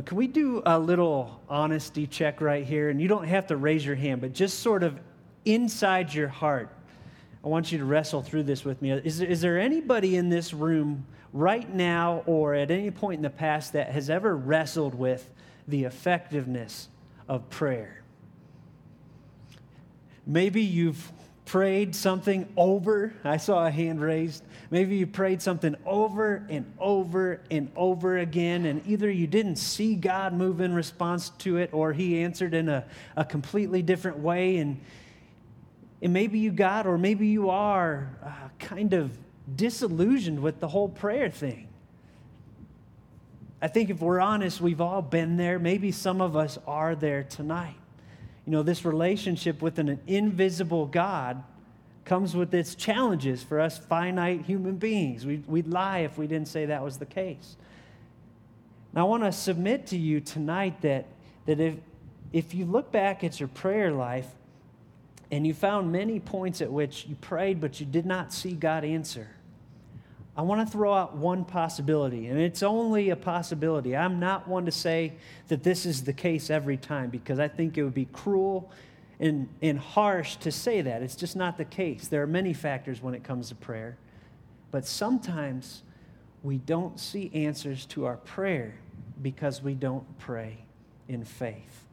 Can we do a little honesty check right here? And you don't have to raise your hand, but just sort of inside your heart, I want you to wrestle through this with me. Is, is there anybody in this room right now or at any point in the past that has ever wrestled with the effectiveness of prayer? Maybe you've prayed something over. I saw a hand raised. Maybe you prayed something over and over and over again, and either you didn't see God move in response to it or He answered in a, a completely different way. And, and maybe you got, or maybe you are uh, kind of disillusioned with the whole prayer thing. I think if we're honest, we've all been there. Maybe some of us are there tonight. You know, this relationship with an invisible God comes with its challenges for us finite human beings. We'd, we'd lie if we didn't say that was the case. Now, I want to submit to you tonight that, that if, if you look back at your prayer life and you found many points at which you prayed but you did not see God answer, I want to throw out one possibility, and it's only a possibility. I'm not one to say that this is the case every time because I think it would be cruel and, and harsh to say that. It's just not the case. There are many factors when it comes to prayer, but sometimes we don't see answers to our prayer because we don't pray in faith.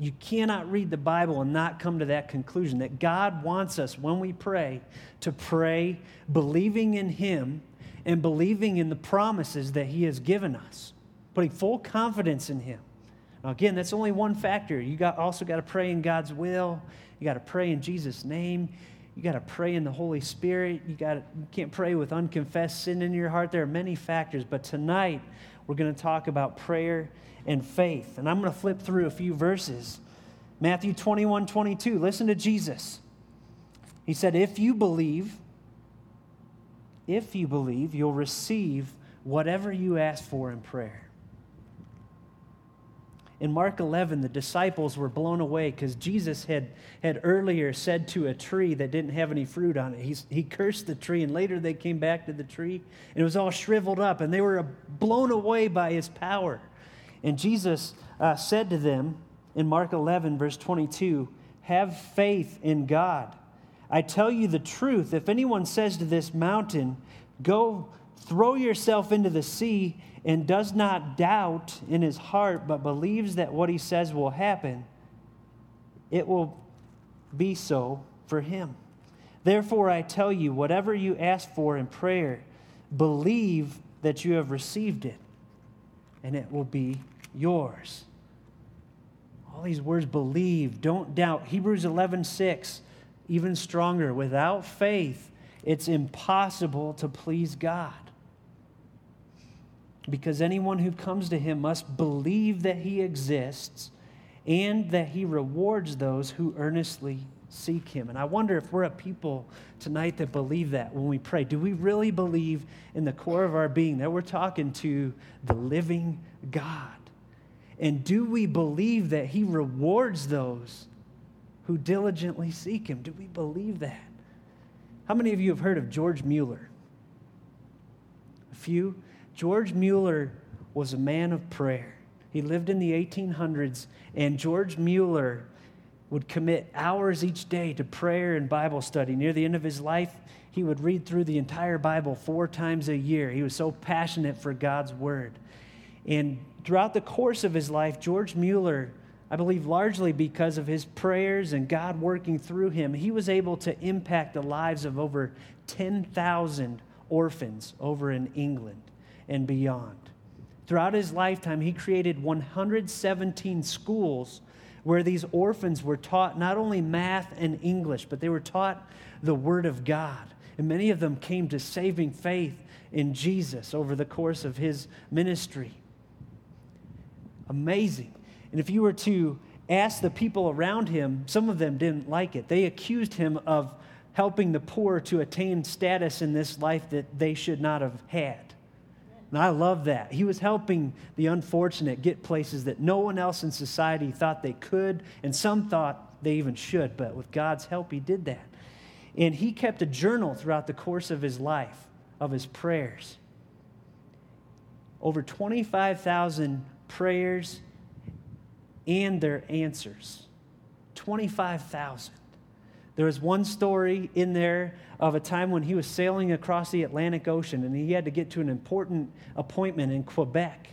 You cannot read the Bible and not come to that conclusion that God wants us, when we pray, to pray believing in Him and believing in the promises that He has given us, putting full confidence in Him. Now, again, that's only one factor. You got, also got to pray in God's will, you got to pray in Jesus' name. You got to pray in the Holy Spirit. You, got you can't pray with unconfessed sin in your heart. There are many factors, but tonight we're going to talk about prayer and faith. And I'm going to flip through a few verses. Matthew 21 22. Listen to Jesus. He said, If you believe, if you believe, you'll receive whatever you ask for in prayer. In Mark 11, the disciples were blown away because Jesus had, had earlier said to a tree that didn't have any fruit on it, he, he cursed the tree, and later they came back to the tree, and it was all shriveled up, and they were blown away by his power. And Jesus uh, said to them in Mark 11, verse 22, Have faith in God. I tell you the truth. If anyone says to this mountain, Go throw yourself into the sea, and does not doubt in his heart, but believes that what he says will happen, it will be so for him. Therefore, I tell you, whatever you ask for in prayer, believe that you have received it, and it will be yours. All these words believe, don't doubt. Hebrews 11 6, even stronger. Without faith, it's impossible to please God. Because anyone who comes to him must believe that he exists and that he rewards those who earnestly seek him. And I wonder if we're a people tonight that believe that when we pray. Do we really believe in the core of our being that we're talking to the living God? And do we believe that He rewards those who diligently seek Him? Do we believe that? How many of you have heard of George Mueller? A few? George Mueller was a man of prayer. He lived in the 1800s, and George Mueller would commit hours each day to prayer and Bible study. Near the end of his life, he would read through the entire Bible four times a year. He was so passionate for God's Word. And throughout the course of his life, George Mueller, I believe largely because of his prayers and God working through him, he was able to impact the lives of over 10,000 orphans over in England and beyond. Throughout his lifetime, he created 117 schools where these orphans were taught not only math and English, but they were taught the Word of God. And many of them came to saving faith in Jesus over the course of his ministry. Amazing. And if you were to ask the people around him, some of them didn't like it. They accused him of helping the poor to attain status in this life that they should not have had. And I love that. He was helping the unfortunate get places that no one else in society thought they could, and some thought they even should, but with God's help, he did that. And he kept a journal throughout the course of his life of his prayers. over 25,000 prayers and their answers. 25,000. There was one story in there of a time when he was sailing across the Atlantic Ocean and he had to get to an important appointment in Quebec.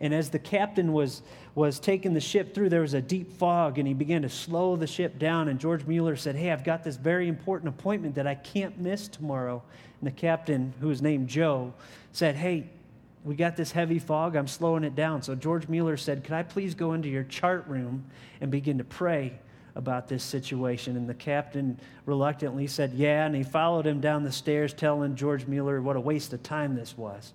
And as the captain was, was taking the ship through, there was a deep fog, and he began to slow the ship down. And George Mueller said, Hey, I've got this very important appointment that I can't miss tomorrow. And the captain, who was named Joe, said, Hey, we got this heavy fog. I'm slowing it down. So George Mueller said, Could I please go into your chart room and begin to pray about this situation? And the captain reluctantly said, Yeah. And he followed him down the stairs, telling George Mueller what a waste of time this was.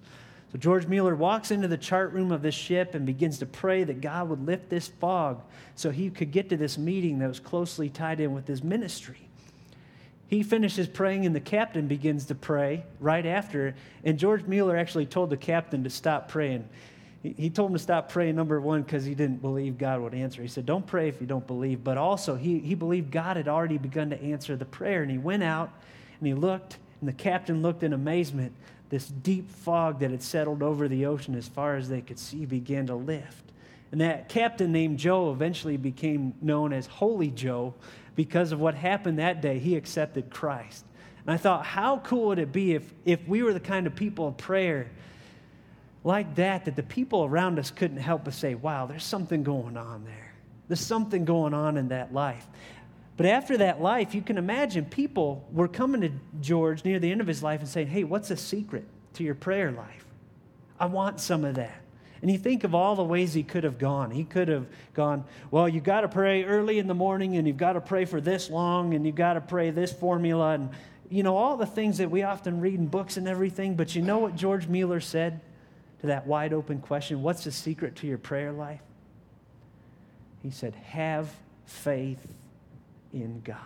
So George Mueller walks into the chart room of this ship and begins to pray that God would lift this fog so he could get to this meeting that was closely tied in with his ministry. He finishes praying, and the captain begins to pray right after. And George Mueller actually told the captain to stop praying. He told him to stop praying, number one, because he didn't believe God would answer. He said, Don't pray if you don't believe. But also, he, he believed God had already begun to answer the prayer. And he went out and he looked, and the captain looked in amazement this deep fog that had settled over the ocean as far as they could see began to lift. And that captain named Joe eventually became known as Holy Joe because of what happened that day. He accepted Christ. And I thought, how cool would it be if, if we were the kind of people of prayer like that, that the people around us couldn't help but say, wow, there's something going on there. There's something going on in that life. But after that life, you can imagine people were coming to George near the end of his life and saying, Hey, what's the secret to your prayer life? I want some of that. And you think of all the ways he could have gone. He could have gone, Well, you've got to pray early in the morning, and you've got to pray for this long, and you've got to pray this formula, and, you know, all the things that we often read in books and everything. But you know what George Mueller said to that wide open question What's the secret to your prayer life? He said, Have faith in God.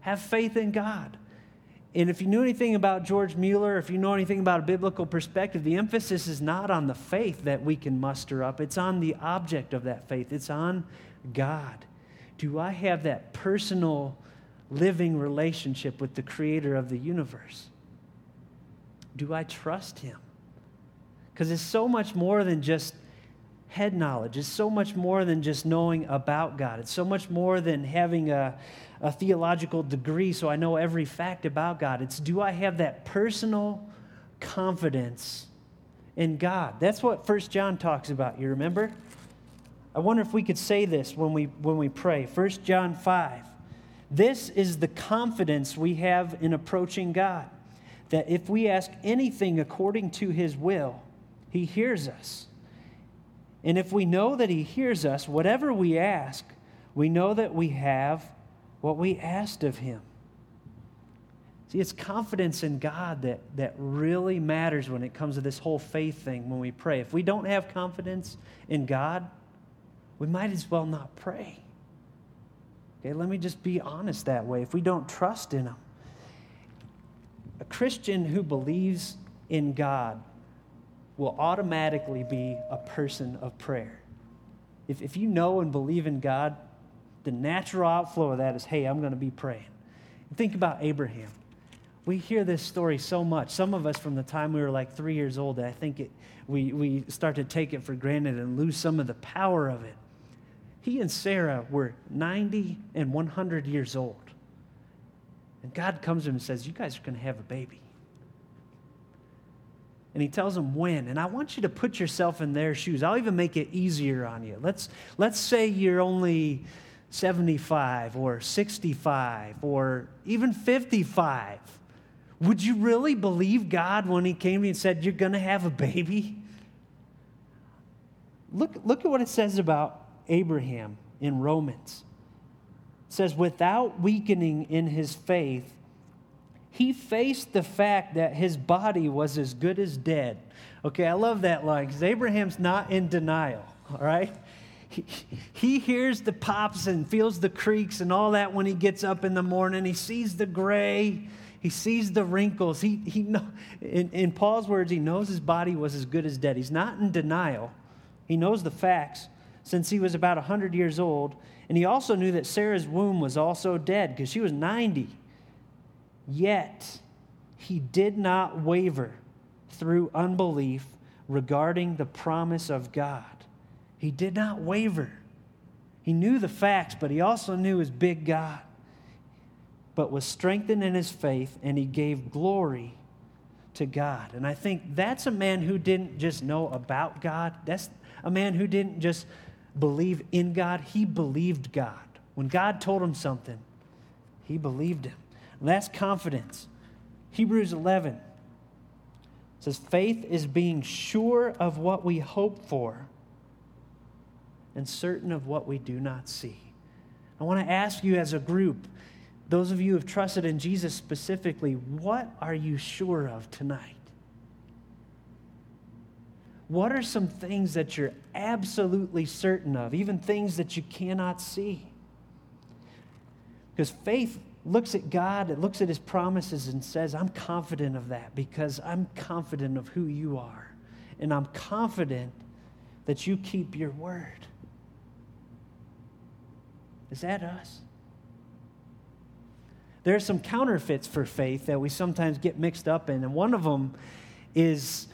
Have faith in God. And if you knew anything about George Mueller, if you know anything about a biblical perspective, the emphasis is not on the faith that we can muster up, it's on the object of that faith, it's on God. Do I have that personal, living relationship with the creator of the universe? Do I trust him? Because it's so much more than just head knowledge. It's so much more than just knowing about God. It's so much more than having a, a theological degree so I know every fact about God. It's do I have that personal confidence in God? That's what First John talks about. You remember? I wonder if we could say this when we when we pray. First John 5. This is the confidence we have in approaching God. That if we ask anything according to his will, he hears us. And if we know that He hears us, whatever we ask, we know that we have what we asked of Him. See, it's confidence in God that, that really matters when it comes to this whole faith thing when we pray. If we don't have confidence in God, we might as well not pray. Okay, let me just be honest that way. If we don't trust in Him, a Christian who believes in God will automatically be a person of prayer. If, if you know and believe in God, the natural outflow of that is, hey, I'm going to be praying. Think about Abraham. We hear this story so much. Some of us from the time we were like three years old, I think it, we, we start to take it for granted and lose some of the power of it. He and Sarah were 90 and 100 years old. And God comes to him and says, You guys are going to have a baby and he tells them when. And I want you to put yourself in their shoes. I'll even make it easier on you. Let's, let's say you're only 75 or 65 or even 55. Would you really believe God when he came to you and said, You're going to have a baby? Look, look at what it says about Abraham in Romans. It says, Without weakening in his faith, he faced the fact that his body was as good as dead. Okay, I love that line because Abraham's not in denial, all right? He, he hears the pops and feels the creaks and all that when he gets up in the morning. He sees the gray, he sees the wrinkles. He, he know, in, in Paul's words, he knows his body was as good as dead. He's not in denial. He knows the facts since he was about 100 years old. And he also knew that Sarah's womb was also dead because she was 90. Yet he did not waver. through unbelief regarding the promise of God. He did not waver. He knew the facts, but he also knew his big God, but was strengthened in his faith, and he gave glory to God. And I think that's a man who didn't just know about God, that's a man who didn't just believe in God, he believed God. When God told him something, he believed him. And that's confidence. Hebrews 11 says, Faith is being sure of what we hope for and certain of what we do not see. I want to ask you as a group, those of you who have trusted in Jesus specifically, what are you sure of tonight? What are some things that you're absolutely certain of, even things that you cannot see? Because faith looks at God, it looks at his promises and says, I'm confident of that because I'm confident of who you are. And I'm confident that you keep your word. Is that us? There are some counterfeits for faith that we sometimes get mixed up in, and one of them is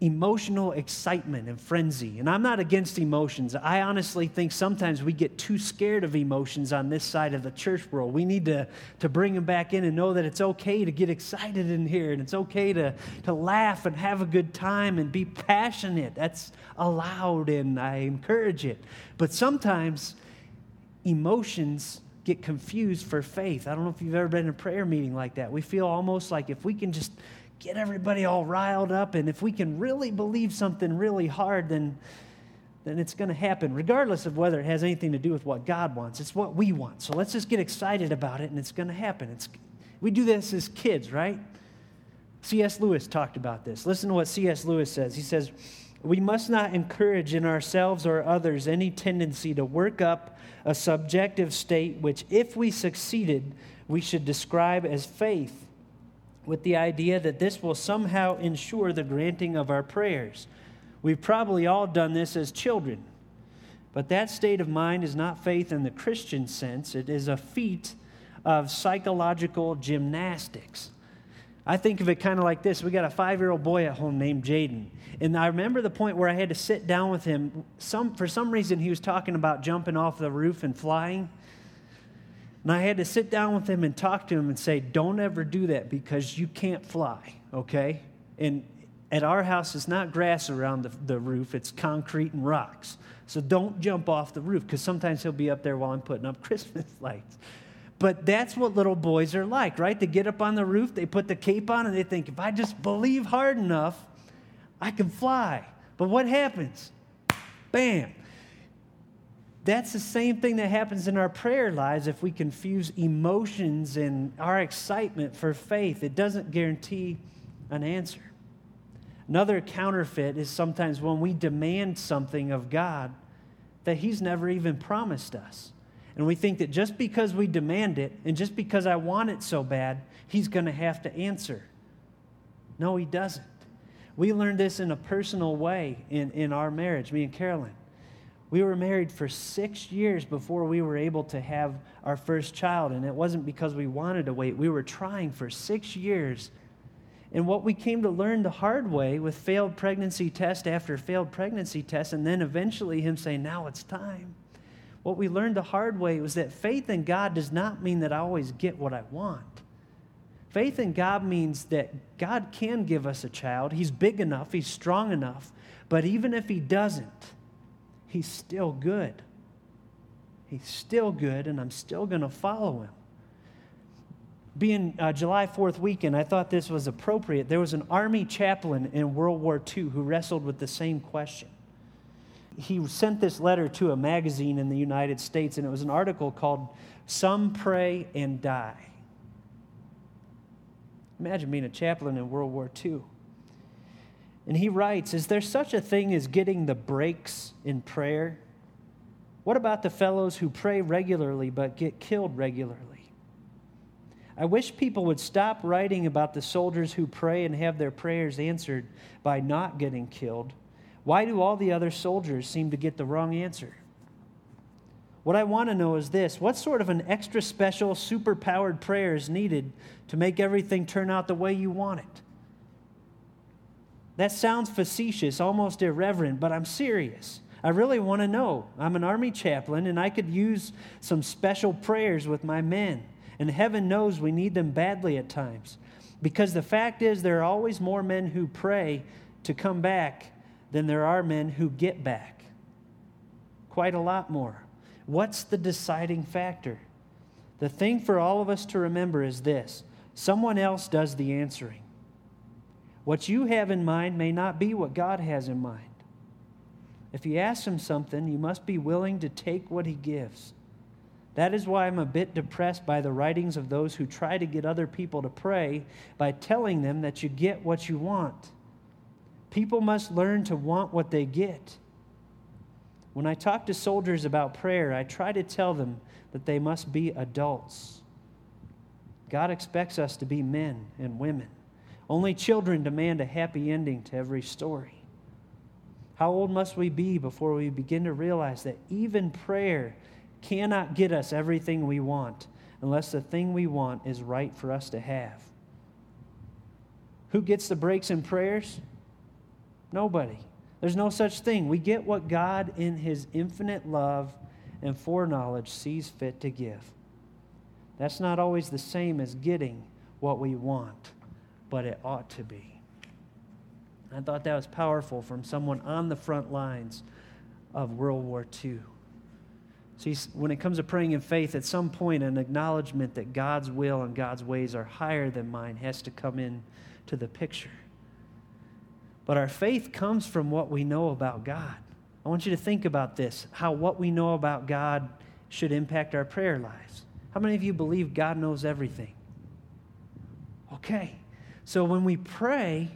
emotional excitement and frenzy. And I'm not against emotions. I honestly think sometimes we get too scared of emotions on this side of the church world. We need to, to bring them back in and know that it's okay to get excited in here and it's okay to, to laugh and have a good time and be passionate. That's allowed and I encourage it. But sometimes emotions get confused for faith. I don't know if you've ever been in a prayer meeting like that. We feel almost like if we can just get everybody all riled up and if we can really believe something really hard, then, then it's going to happen, regardless of whether it has anything to do with what God wants. It's what we want. So let's just get excited about it and it's going to happen. It's, we do this as kids, right? C.S. Lewis talked about this. Listen to what C.S. Lewis says. He says, We must not encourage in ourselves or others any tendency to work up a subjective state which, if we succeeded, we should describe as faith, with the idea that this will somehow ensure the granting of our prayers. We've probably all done this as children. But that state of mind is not faith in the Christian sense, it is a feat of psychological gymnastics. I think of it kind of like this. We got a five year old boy at home named Jaden. And I remember the point where I had to sit down with him. Some, for some reason, he was talking about jumping off the roof and flying. And I had to sit down with him and talk to him and say, Don't ever do that because you can't fly, okay? And at our house, it's not grass around the, the roof, it's concrete and rocks. So don't jump off the roof because sometimes he'll be up there while I'm putting up Christmas lights. But that's what little boys are like, right? They get up on the roof, they put the cape on, and they think, if I just believe hard enough, I can fly. But what happens? Bam. That's the same thing that happens in our prayer lives if we confuse emotions and our excitement for faith. It doesn't guarantee an answer. Another counterfeit is sometimes when we demand something of God that He's never even promised us. And we think that just because we demand it and just because I want it so bad, he's going to have to answer. No, he doesn't. We learned this in a personal way in, in our marriage, me and Carolyn. We were married for six years before we were able to have our first child, and it wasn't because we wanted to wait. We were trying for six years. And what we came to learn the hard way with failed pregnancy test after failed pregnancy test, and then eventually him saying, Now it's time what we learned the hard way was that faith in God does not mean that I always get what I want. Faith in God means that God can give us a child. He's big enough, He's strong enough. But even if He doesn't, He's still good. He's still good, and I'm still going to follow Him. Being uh, July 4th weekend, I thought this was appropriate. There was an Army chaplain in World War II who wrestled with the same question he sent this letter to a magazine in the United States, and it was an article called Some Pray and Die. Imagine being a chaplain in World War II. And he writes Is there such a thing as getting the breaks in prayer? What about the fellows who pray regularly but get killed regularly? I wish people would stop writing about the soldiers who pray and have their prayers answered by not getting killed why do all the other soldiers seem to get the wrong answer? What I want to know is this what sort of an extra special, super powered prayer is needed to make everything turn out the way you want it? That sounds facetious, almost irreverent, but I'm serious. I really want to know. I'm an army chaplain and I could use some special prayers with my men. And heaven knows we need them badly at times. Because the fact is, there are always more men who pray to come back than there are men who get back. Quite a lot more. What's the deciding factor? The thing for all of us to remember is this someone else does the answering. What you have in mind may not be what God has in mind. If you ask him something, you must be willing to take what he gives. That is why I'm a bit depressed by the writings of those who try to get other people to pray by telling them that you get what you want. People must learn to want what they get. When I talk to soldiers about prayer, I try to tell them that they must be adults. God expects us to be men and women. Only children demand a happy ending to every story. How old must we be before we begin to realize that even prayer cannot get us everything we want unless the thing we want is right for us to have? Who gets the breaks in prayers? Nobody. There's no such thing. We get what God, in His infinite love and foreknowledge, sees fit to give. That's not always the same as getting what we want, but it ought to be. I thought that was powerful from someone on the front lines of World War II. See, when it comes to praying in faith, at some point, an acknowledgement that God's will and God's ways are higher than mine has to come in to the picture. But our faith comes from what we know about God. I want you to think about this how what we know about God should impact our prayer lives. How many of you believe God knows everything? Okay. So when we pray,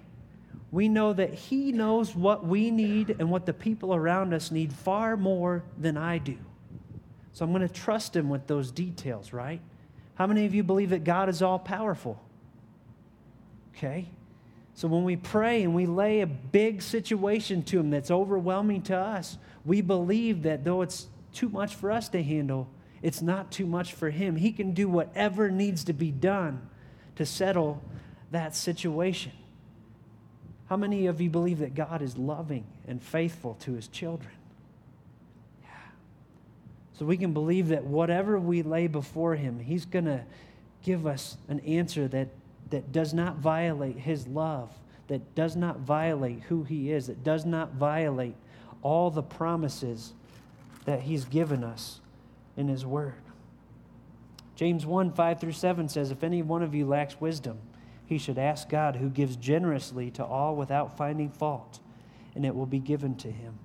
we know that He knows what we need and what the people around us need far more than I do. So I'm going to trust Him with those details, right? How many of you believe that God is all powerful? Okay. So when we pray and we lay a big situation to Him that's overwhelming to us, we believe that though it's too much for us to handle, it's not too much for Him. He can do whatever needs to be done to settle that situation. How many of you believe that God is loving and faithful to His children? Yeah. So we can believe that whatever we lay before Him, He's going to give us an answer that that does not violate his love, that does not violate who he is, that does not violate all the promises that he's given us in his word. James 1 5 through 7 says, If any one of you lacks wisdom, he should ask God, who gives generously to all without finding fault, and it will be given to him.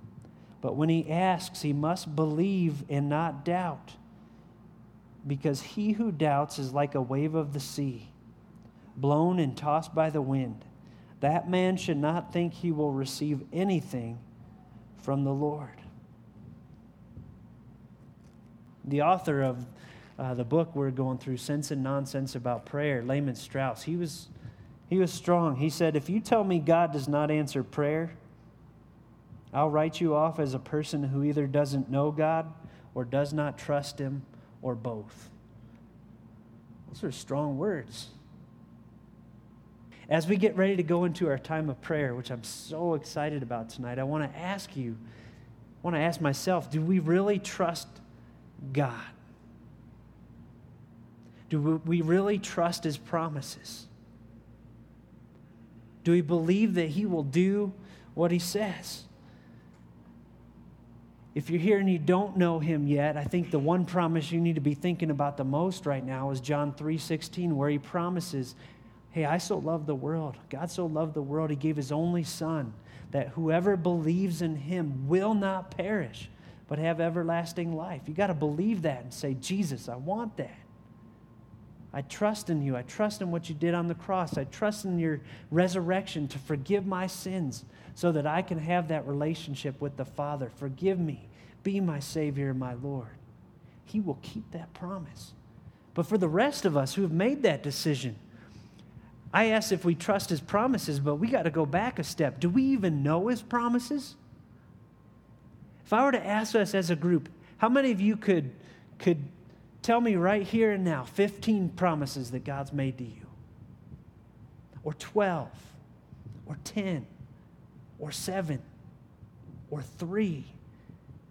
But when he asks, he must believe and not doubt, because he who doubts is like a wave of the sea blown and tossed by the wind. That man should not think he will receive anything from the Lord. The author of uh, the book we're going through, Sense and Nonsense About Prayer, Lehman Strauss, he was, he was strong. He said, If you tell me God does not answer prayer, I'll write you off as a person who either doesn't know God or does not trust Him or both. Those are strong words. As we get ready to go into our time of prayer, which I'm so excited about tonight, I want to ask you, I want to ask myself, do we really trust God? Do we really trust His promises? Do we believe that He will do what He says? If you're here and you don't know him yet, I think the one promise you need to be thinking about the most right now is John 3:16 where he promises Hey, I so love the world. God so loved the world, He gave His only Son, that whoever believes in Him will not perish, but have everlasting life. You got to believe that and say, Jesus, I want that. I trust in you. I trust in what you did on the cross. I trust in your resurrection to forgive my sins so that I can have that relationship with the Father. Forgive me. Be my Savior and my Lord. He will keep that promise. But for the rest of us who have made that decision, I ask if we trust his promises, but we got to go back a step. Do we even know his promises? If I were to ask us as a group, how many of you could, could tell me right here and now 15 promises that God's made to you? Or 12? Or 10? or seven or three.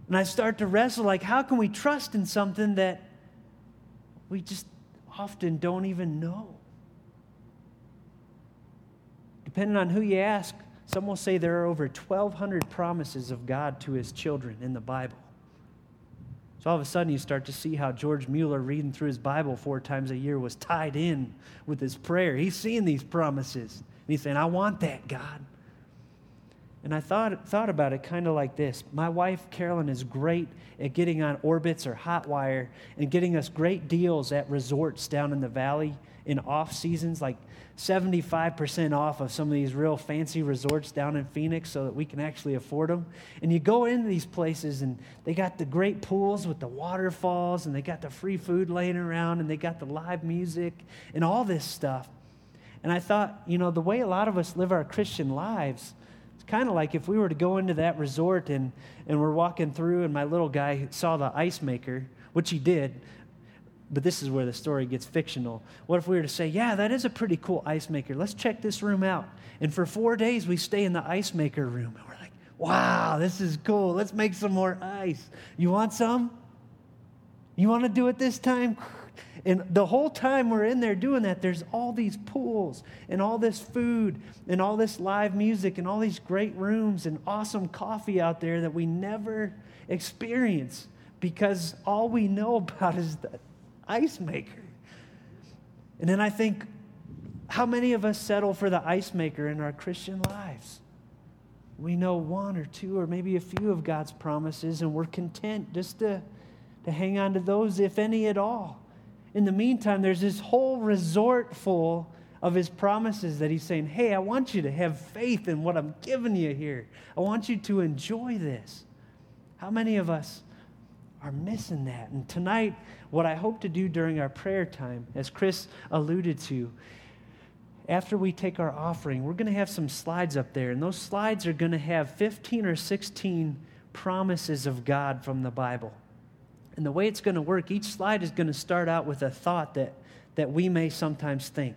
And I start to wrestle like, how can we trust in something that we just often don't even know? Depending on who you ask, some will say there are over 1,200 promises of God to his children in the Bible. So all of a sudden, you start to see how George Mueller, reading through his Bible four times a year, was tied in with his prayer. He's seeing these promises. And he's saying, I want that, God. And I thought, thought about it kind of like this. My wife, Carolyn, is great at getting on Orbitz or Hotwire and getting us great deals at resorts down in the valley in off seasons, like 75% off of some of these real fancy resorts down in Phoenix so that we can actually afford them. And you go into these places and they got the great pools with the waterfalls and they got the free food laying around and they got the live music and all this stuff. And I thought, you know, the way a lot of us live our Christian lives, it's kind of like if we were to go into that resort and, and we're walking through and my little guy saw the ice maker, which he did, but this is where the story gets fictional. What if we were to say, yeah, that is a pretty cool ice maker. Let's check this room out. And for four days, we stay in the ice maker room. And we're like, wow, this is cool. Let's make some more ice. You want some? You want to do it this time? And the whole time we're in there doing that, there's all these pools and all this food and all this live music and all these great rooms and awesome coffee out there that we never experience because all we know about is the ice maker. And then I think, how many of us settle for the ice maker in our Christian lives? We know one or two or maybe a few of God's promises, and we're content just to, to hang on to those, if any at all. In the meantime, there's this whole resort full of his promises that he's saying, Hey, I want you to have faith in what I'm giving you here. I want you to enjoy this. How many of us are missing that? And tonight, what I hope to do during our prayer time, as Chris alluded to, after we take our offering, we're going to have some slides up there, and those slides are going to have 15 or 16 promises of God from the Bible. And the way it's going to work, each slide is going to start out with a thought that, that we may sometimes think.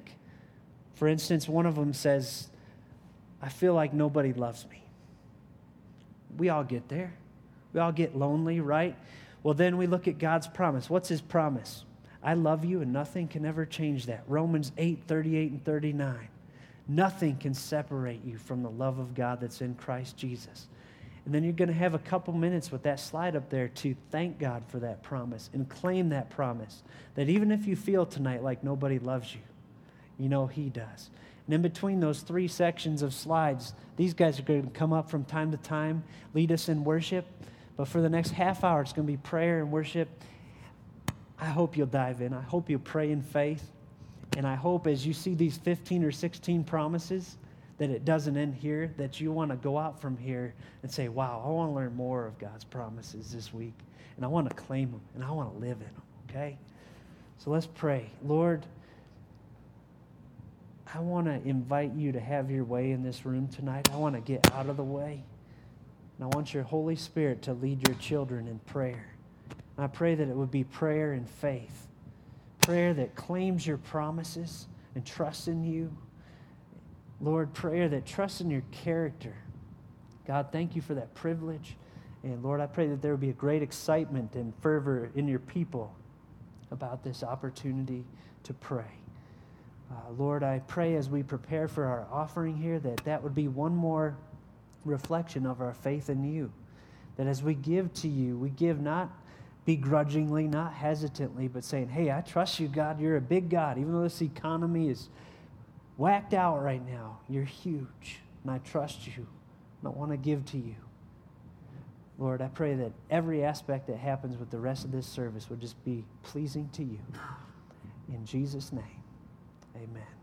For instance, one of them says, I feel like nobody loves me. We all get there. We all get lonely, right? Well, then we look at God's promise. What's his promise? I love you, and nothing can ever change that. Romans 8 38 and 39. Nothing can separate you from the love of God that's in Christ Jesus. And then you're going to have a couple minutes with that slide up there to thank God for that promise and claim that promise. That even if you feel tonight like nobody loves you, you know He does. And in between those three sections of slides, these guys are going to come up from time to time, lead us in worship. But for the next half hour, it's going to be prayer and worship. I hope you'll dive in. I hope you'll pray in faith. And I hope as you see these 15 or 16 promises, that it doesn't end here, that you want to go out from here and say, wow, I want to learn more of God's promises this week. And I want to claim them and I want to live in them, okay? So let's pray. Lord, I want to invite you to have your way in this room tonight. I want to get out of the way. And I want your Holy Spirit to lead your children in prayer. And I pray that it would be prayer and faith, prayer that claims your promises and trusts in you. Lord, prayer that trusts in your character. God, thank you for that privilege. And Lord, I pray that there would be a great excitement and fervor in your people about this opportunity to pray. Uh, Lord, I pray as we prepare for our offering here that that would be one more reflection of our faith in you. That as we give to you, we give not begrudgingly, not hesitantly, but saying, Hey, I trust you, God. You're a big God. Even though this economy is whacked out right now, you're huge. And I trust you. And I want to give to you. Lord, I pray that every aspect that happens with the rest of this service would just be pleasing to you. In Jesus' name, amen.